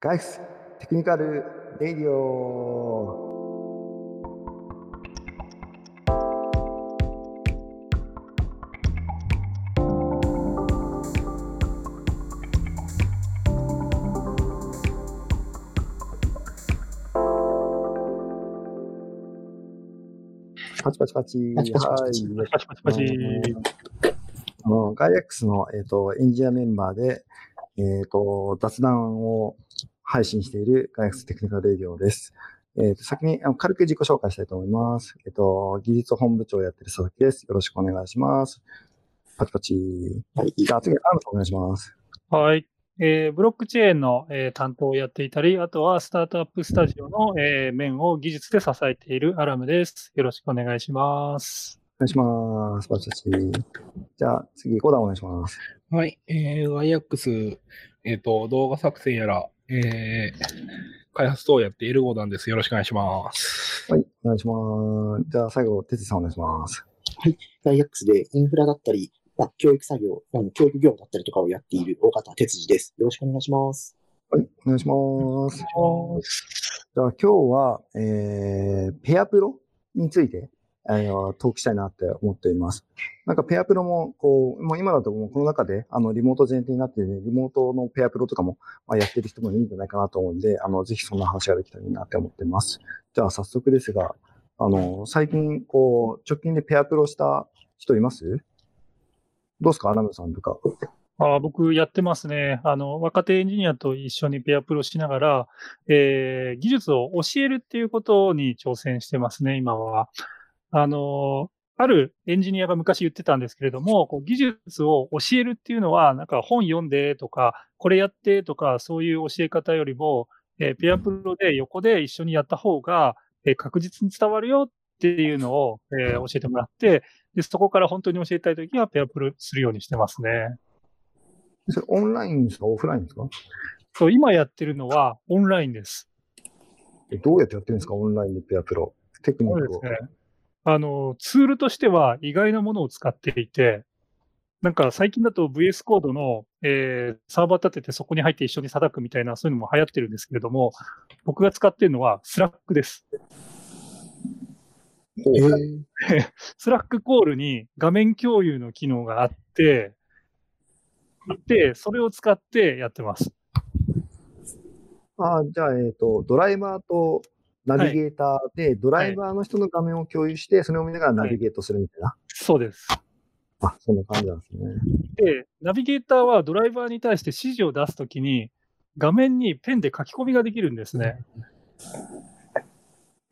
ガイステクニカルレディオパチパチパチ。パチパチパチはい。パチパチパチ。あの、ガイアックスの、えっ、と、エンジニアメンバーで、えっ、と、雑談を配信しているガイアックステクニカルレディオです。えっ、と、先にあの軽く自己紹介したいと思います。えっ、と、技術本部長をやってる佐々木です。よろしくお願いします。パチパチ。はい。じゃあ次、アームさんお願いします。はい。えーブロックチェーンの、えー担当をやっていたり、あとはスタートアップスタジオの、えー面を技術で支えているアラムです。よろしくお願いします。お願いします。パチパチ。じゃあ次、コダンお願いします。はい、えー、YAX、えっ、と、動画作成やら、えー、開発等をやっているゴダンです。よろしくお願いします。はい、お願いします。じゃあ最後、哲司さんお願いします。ガイアックスでインフラだったり、まあ、教育作業、あの教育業務だったりとかをやっている大方哲司です。よろしくお願いします。はい、お願いします。じゃあ今日は、えー、ペアプロについて、あの、トークしたいなって思っています。なんかペアプロも、こう、もう今だともうこの中で、あの、リモート前提になってね、リモートのペアプロとかも、まあ、やってる人もいるんじゃないかなと思うんで、あの、ぜひそんな話ができたらいいなって思ってます。じゃあ早速ですが、あの、最近、こう、直近でペアプロした人います？どうですか？アナムさんとか。あー僕やってますね。あの、若手エンジニアと一緒にペアプロしながら、えー技術を教えるっていうことに挑戦してますね、今は。あの、あるエンジニアが昔言ってたんですけれども、こう技術を教えるっていうのは、なんか本読んでとか、これやってとか、そういう教え方よりも、えーペアプロで横で一緒にやった方が、えー確実に伝わるよっていうのを、えー教えてもらって、で、そこから本当に教えたいときはペアプロするようにしてますね。それオンラインですか？オフラインですか？そう、今やってるのはオンラインです。えどうやってやってるんですか？オンラインでペアプロ。テクニックを。そうですね。あの、ツールとしては意外なものを使っていて、なんか最近だと VS コードの、えーサーバー立ててそこに入って一緒に叩くみたいな、そういうのも流行ってるんですけれども、僕が使ってるのは Slack です。えー、 Slack コールに画面共有の機能があって、で、それを使ってやってます。あじゃあ、えっ、と、ドライバーとナビゲーターで、ドライバーの人の画面を共有して、それを見ながらナビゲートするみたいな。そうです。あ、そんな感じなんですね。で、ナビゲーターはドライバーに対して指示を出すときに、画面にペンで書き込みができるんですね。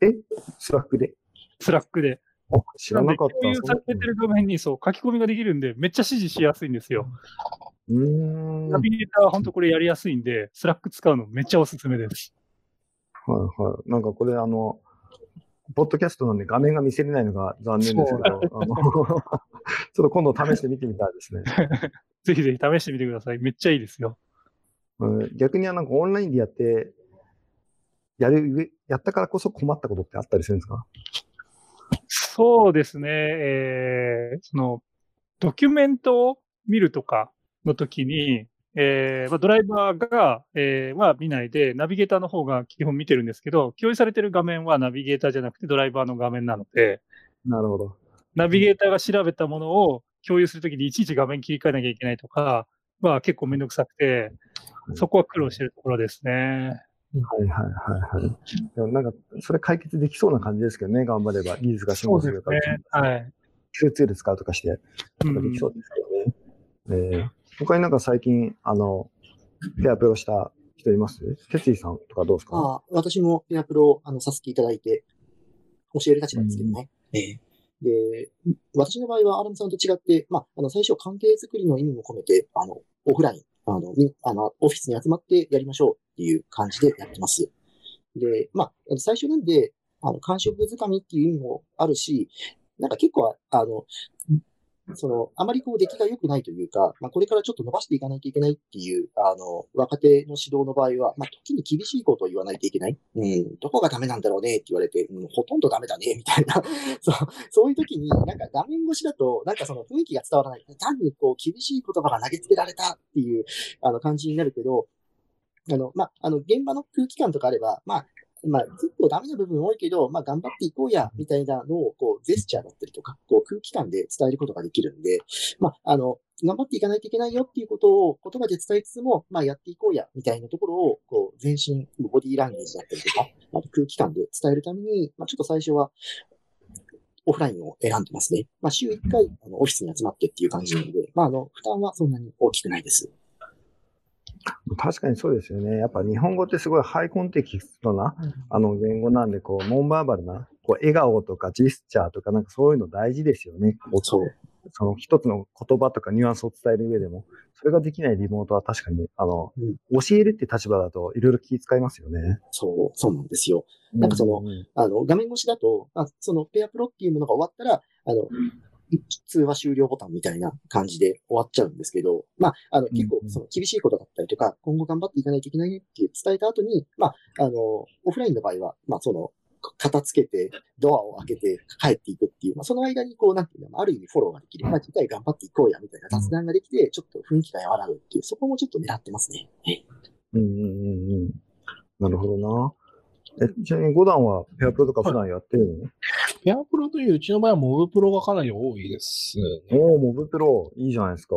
え？ Slack で？ Slack で。あ、知らなかった。共有されてる画面にそう書き込みができるんで、めっちゃ指示しやすいんですよ。うーん。はいナビゲーターは本当これやりやすいんで、 Slack 使うのめっちゃおすすめです。はい。なんかこれ、あの、ポッドキャストなんで画面が見せれないのが残念ですけど、あの ちょっと今度試してみてみたいですね。ぜひぜひ試してみてください。めっちゃいいですよ。うん逆にはなんかオンラインでやって、やる上、やったからこそ困ったことってあったりするんですか？そうですね。えーその、ドキュメントを見るとかの時に、えーまあ、ドライバーが、えーは見ないで、ナビゲーターの方が基本見てるんですけど、共有されてる画面はナビゲーターじゃなくてドライバーの画面なので、なるほど。ナビゲーターが調べたものを共有するときにいちいち画面切り替えなきゃいけないとかは結構めんどくさくて、そこは苦労してるところですね。はいはいはいはい。でもなんか、それ解決できそうな感じですけどね、頑張れば。技術が進歩するから。ね。はい。ツール使うとかして、うできそんうですけどね。えー他になんか最近、あの、ペアプロした人います？哲司さんとかどうですか？ああ私もペアプロあのさせていただいて、教える立場ですけどね。えーで、私の場合はアラムさんと違って、まあ、あの、最初関係づくりの意味も込めて、あの、オフライン、あの、にあの、オフィスに集まってやりましょうっていう感じでやってます。で、まあ、最初なんで、あの、感触づかみっていう意味もあるし、なんか結構、あの、その、あまりこう出来が良くないというか、まあ、これからちょっと伸ばしていかないといけないっていう、あの、若手の指導の場合は、まあ、時に厳しいことを言わないといけない。うん、どこがダメなんだろうねって言われて、うん、ほとんどダメだね、みたいな。そう、そういう時に、なんか画面越しだと、なんかその雰囲気が伝わらない。単にこう、厳しい言葉が投げつけられたっていう、あの、感じになるけど、あの、まあ、あの、現場の空気感とかあれば、まあ、まあ、ずっとダメな部分多いけど、まあ、頑張っていこうや、みたいなのを、こう、ジェスチャーだったりとか、こう、空気感で伝えることができるんで、まあ、あの、頑張っていかないといけないよっていうことを言葉で伝えつつも、まあ、やっていこうや、みたいなところを、こう、全身、ボディーランゲージだったりとか、あと空気感で伝えるために、まあ、ちょっと最初は、オフラインを選んでますね。まあ、週1回、あの、オフィスに集まってっていう感じなので、まあ、あの、負担はそんなに大きくないです。確かにそうですよね。やっぱ日本語ってすごいハイコンテキストな、あの言語なんで、こう、ノンバーバルな、こう、笑顔とかジェスチャーとか、なんかそういうの大事ですよね。そう。その一つの言葉とかニュアンスを伝える上でも、それができないリモートは確かに、あの、うん教えるって立場だといろいろ気遣いますよね。そう、そうなんですよ。なんかそのうんあの、画面越しだと、あそのペアプロっていうものが終わったら、あの、通話終了ボタンみたいな感じで終わっちゃうんですけど、まあ、あの、結構うんその厳しいことだったりとか、今後頑張っていかないといけないねっていう伝えた後に、まあ、あの、オフラインの場合は、まあ、その、片付けて、ドアを開けて帰っていくっていう、まあ、その間にこう、なんていうの、ある意味フォローができる。まあ、次回頑張っていこうや、みたいな雑談ができて、ちょっと雰囲気が和らぐっていう、そこもちょっと狙ってますね。えうんうんうんうん。なるほどな。え、ちなみに5段はペアプロとか普段やってるの、ペアプロといううちの場合はモブプロがかなり多いですね。おお、モブプロ、いいじゃないですか。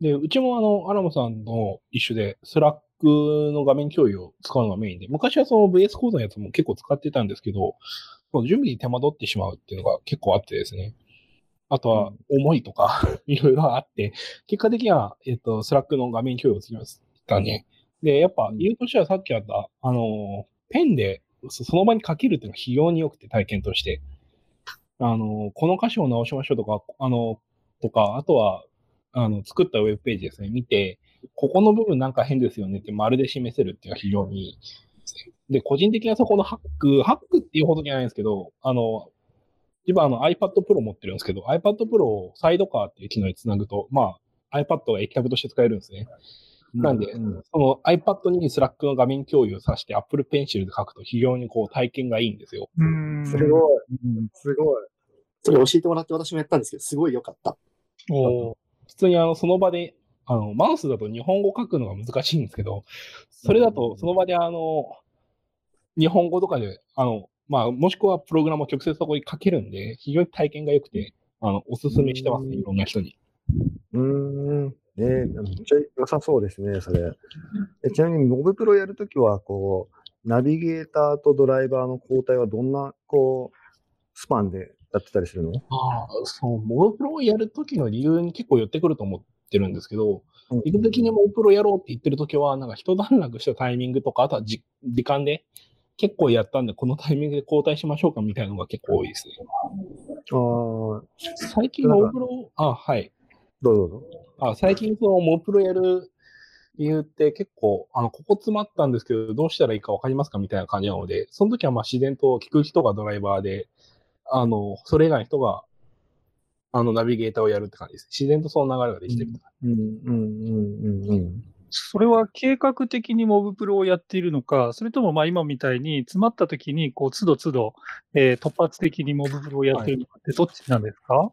で、うちもあの、アラムさんと一緒で、Slack の画面共有を使うのがメインで、昔はその VS コードのやつも結構使ってたんですけど、その準備に手間取ってしまうっていうのが結構あってですね。あとは、重いとか、いろいろあって、結果的には、えっと、 Slack の画面共有をしましたね。で、やっぱ、理由としてはさっきあった、あの、ペンでそその場に書けるっていうのが非常に良くて、体験として。あの、この箇所を直しましょうとか、あの、とか、あとは、あの、作ったウェブページですね、見て、ここの部分なんか変ですよねって丸で示せるっていうのは非常にいいですね。で、個人的にはそこのハック、ハックっていうほどじゃないんですけど、あの、今あの iPad Pro 持ってるんですけど、iPad Pro をサイドカーっていう機能につなぐと、まあ、iPad が液タブとして使えるんですね。なんでうんその iPad に Slack の画面共有をさして Apple Pencil で書くと非常にこう体験がいいんですよ。うん。すごい。すごい。それ教えてもらって私もやったんですけど、すごい良かった。おー普通にあの、その場で、あの、マウスだと日本語書くのが難しいんですけど、それだとその場であの、日本語とかで、あの、まあ、もしくはプログラムを直接そこに書けるんで、非常に体験が良くて、あの、おすすめしてますね、いろんな人に。うーん。えー、めっちゃ良さそうですね、それ。えちなみに、モブプロやるときは、こう、ナビゲーターとドライバーの交代はどんな、こう、スパンでやってたりするの？ああ、そう、モブプロをやるときの理由に結構寄ってくると思ってるんですけど、意図的にモブプロやろうって言ってるときは、なんか一段落したタイミングとか、あとはじ時間で、結構やったんで、このタイミングで交代しましょうかみたいなのが結構多いですね。ああ、最近モブプロ、あ、はい。どうぞどうぞ。あ最近そのモブプロやる理由って結構、あの、ここ詰まったんですけど、どうしたらいいかわかりますかみたいな感じなので、その時はまあ自然と聞く人がドライバーで、あの、それ以外の人が、あの、ナビゲーターをやるって感じです。自然とその流れができてる。うん、うん、うん、うん、うん。それは計画的にモブプロをやっているのか、それともまあ今みたいに詰まった時に、こう、都度都度、えー突発的にモブプロをやっているのかってどっちなんですか、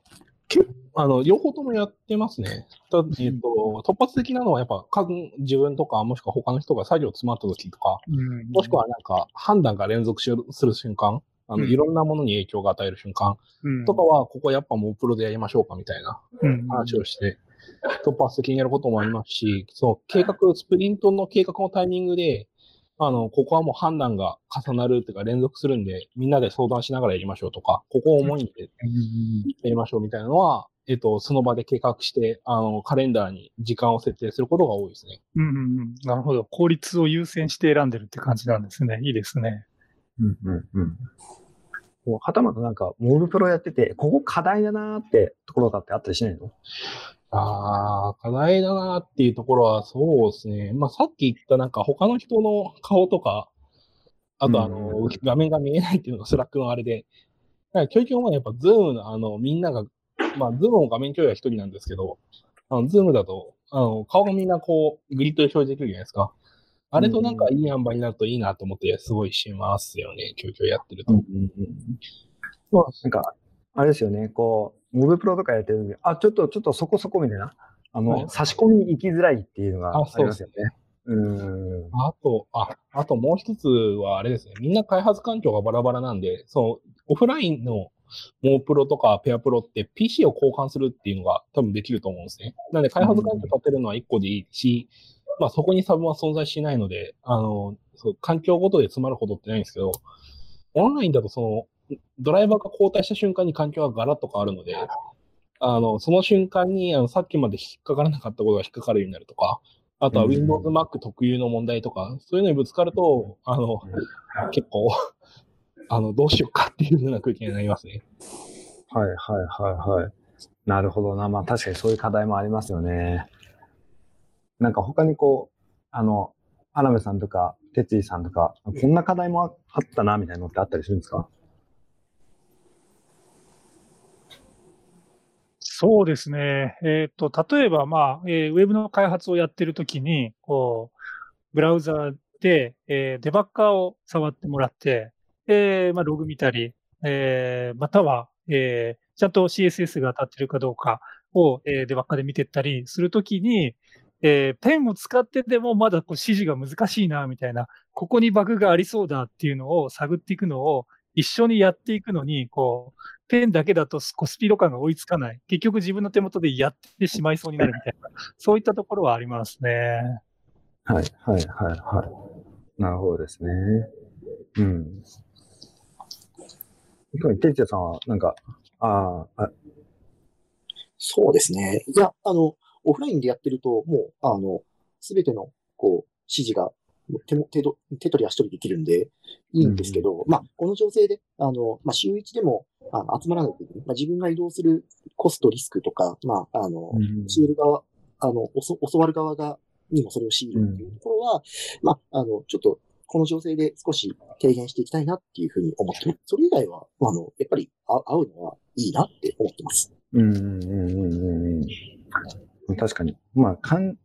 あの、両方ともやってますね。たえっ、と、突発的なのはやっぱ、各自分とか、もしくは他の人が作業詰まった時とか、うんもしくはなんか判断が連続しする瞬間、あの、うんいろんなものに影響が与える瞬間うんとかは、ここやっぱもうプロでやりましょうかみたいなうん話をして、突発的にやることもありますし、その計画、スプリントの計画のタイミングで、あの、ここはもう判断が重なるっていうか連続するんで、みんなで相談しながらやりましょうとか、ここを重いんでやりましょうみたいなのは、えっと、その場で計画して、あの、カレンダーに時間を設定することが多いですね。うんうんうんなるほど。効率を優先して選んでるって感じなんですね。いいですね。うん、うん、うん。こうはたまたなんか、モブプロやってて、ここ課題だなーってところがあってあったりしないの？ああ、課題だなっていうところはそうですね。まあさっき言ったなんか他の人の顔とか、あとあの、画面が見えないっていうのが Slack のあれで、だから教育はやっぱ Zoom のあの、みんなが、まあ Zoom の画面共有は一人なんですけど、あの、 Zoom だと、あの、顔がみんなこう、グリッドで表示できるじゃないですか。あれとなんかいい塩梅になるといいなと思って、すごいしますよね、教育やってると。うんうんまあ、なんか、あれですよね、こう、モブプロとかやってる時あ、ちょっと、ちょっとそこそこみたいな、あの、はい差し込みに行きづらいっていうのがあありますよね。うん。あと、あ、あともう一つはあれですね。みんな開発環境がバラバラなんで、その、オフラインのモープロとかペアプロって PC を交換するっていうのが多分できると思うんですね。なので開発環境立てるのは1個でいいし、まあそこに差分は存在しないので、あの、そう環境ごとで詰まるほどってないんですけど、オンラインだとその、ドライバーが交代した瞬間に環境がガラッと変わるので、あの、その瞬間に、あの、さっきまで引っかからなかったことが引っかかるようになるとか、あとはうん Windows Mac 特有の問題とか、そういうのにぶつかると、あの、結構、あの、どうしようかっていうような空気になりますね。はいはいはいはい。なるほどな。まあ確かにそういう課題もありますよね。なんか他にこう、あの、アナメさんとか、哲井さんとか、こんな課題もあったな、みたいなのってあったりするんですか？そうですね。えっ、と、例えば、まあ、えーウェブの開発をやってるときに、こう、ブラウザーで、えーデバッカーを触ってもらって、えーまあ、ログ見たり、えーまたは、えーちゃんと CSS が当たってるかどうかを、えーデバッカーで見てったりするときに、えーペンを使ってでもまだこう指示が難しいな、みたいな、ここにバグがありそうだっていうのを探っていくのを一緒にやっていくのに、こう、ペンだけだとこうスピード感が追いつかない。結局自分の手元でやってしまいそうになるみたいな、そういったところはありますね。はいはいはいはい。なるほどですね。うん。特に哲也さんは、なんか、ああ、あそうですね。いや、あの、オフラインでやってると、もう、あの、すべての、こう、指示が、手も手ど手取り足取りできるんで、いいんですけど、まあ、この情勢で、あの、まあ、週一でも、あの集まらないと。まあ、自分が移動するコスト、リスクとか、まあ、あの、教える側、あの、教わる側が、にもそれを強いるっていうところは、まあ、あの、ちょっと、この情勢で少し軽減していきたいなっていうふうに思ってます。それ以外は、あの、やっぱりあ会うのはいいなって思ってます。うんうんうんうんうんうん。確かに。まあ、かん、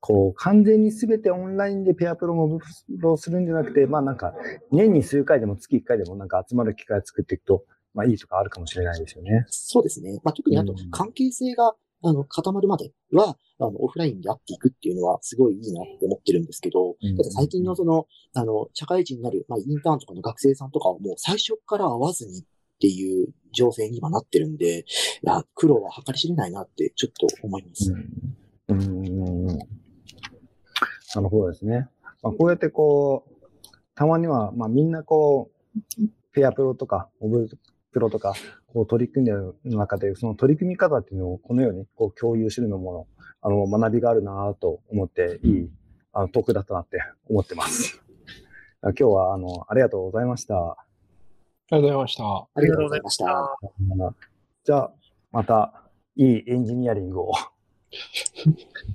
こう、完全に全てオンラインでペアプロもプロするんじゃなくて、まあなんか、年に数回でも月1回でもなんか集まる機会を作っていくと、まあいいとかあるかもしれないですよね。そうですね。まあ、特にあとうん、関係性が、あの、固まるまでは、あの、オフラインで会っていくっていうのは、すごいいいなって思ってるんですけど、うんただ最近のその、あの、社会人になる、まあ、インターンとかの学生さんとかはもう最初から会わずにっていう情勢に今なってるんで、いや、苦労は計り知れないなってちょっと思います。うん。うん。なるほどですね。まあ、こうやってこう、たまには、まあみんなこう、ペアプロとか、オブプロとか、こう取り組んでる中で、その取り組み方っていうのをこのようにこう共有するのも、あの、学びがあるなと思って、いい、あの、トークだったなって思ってます。今日は、あの、ありがとうございました。ありがとうございました。ありがとうございました。あじゃあ、また、いいエンジニアリングを。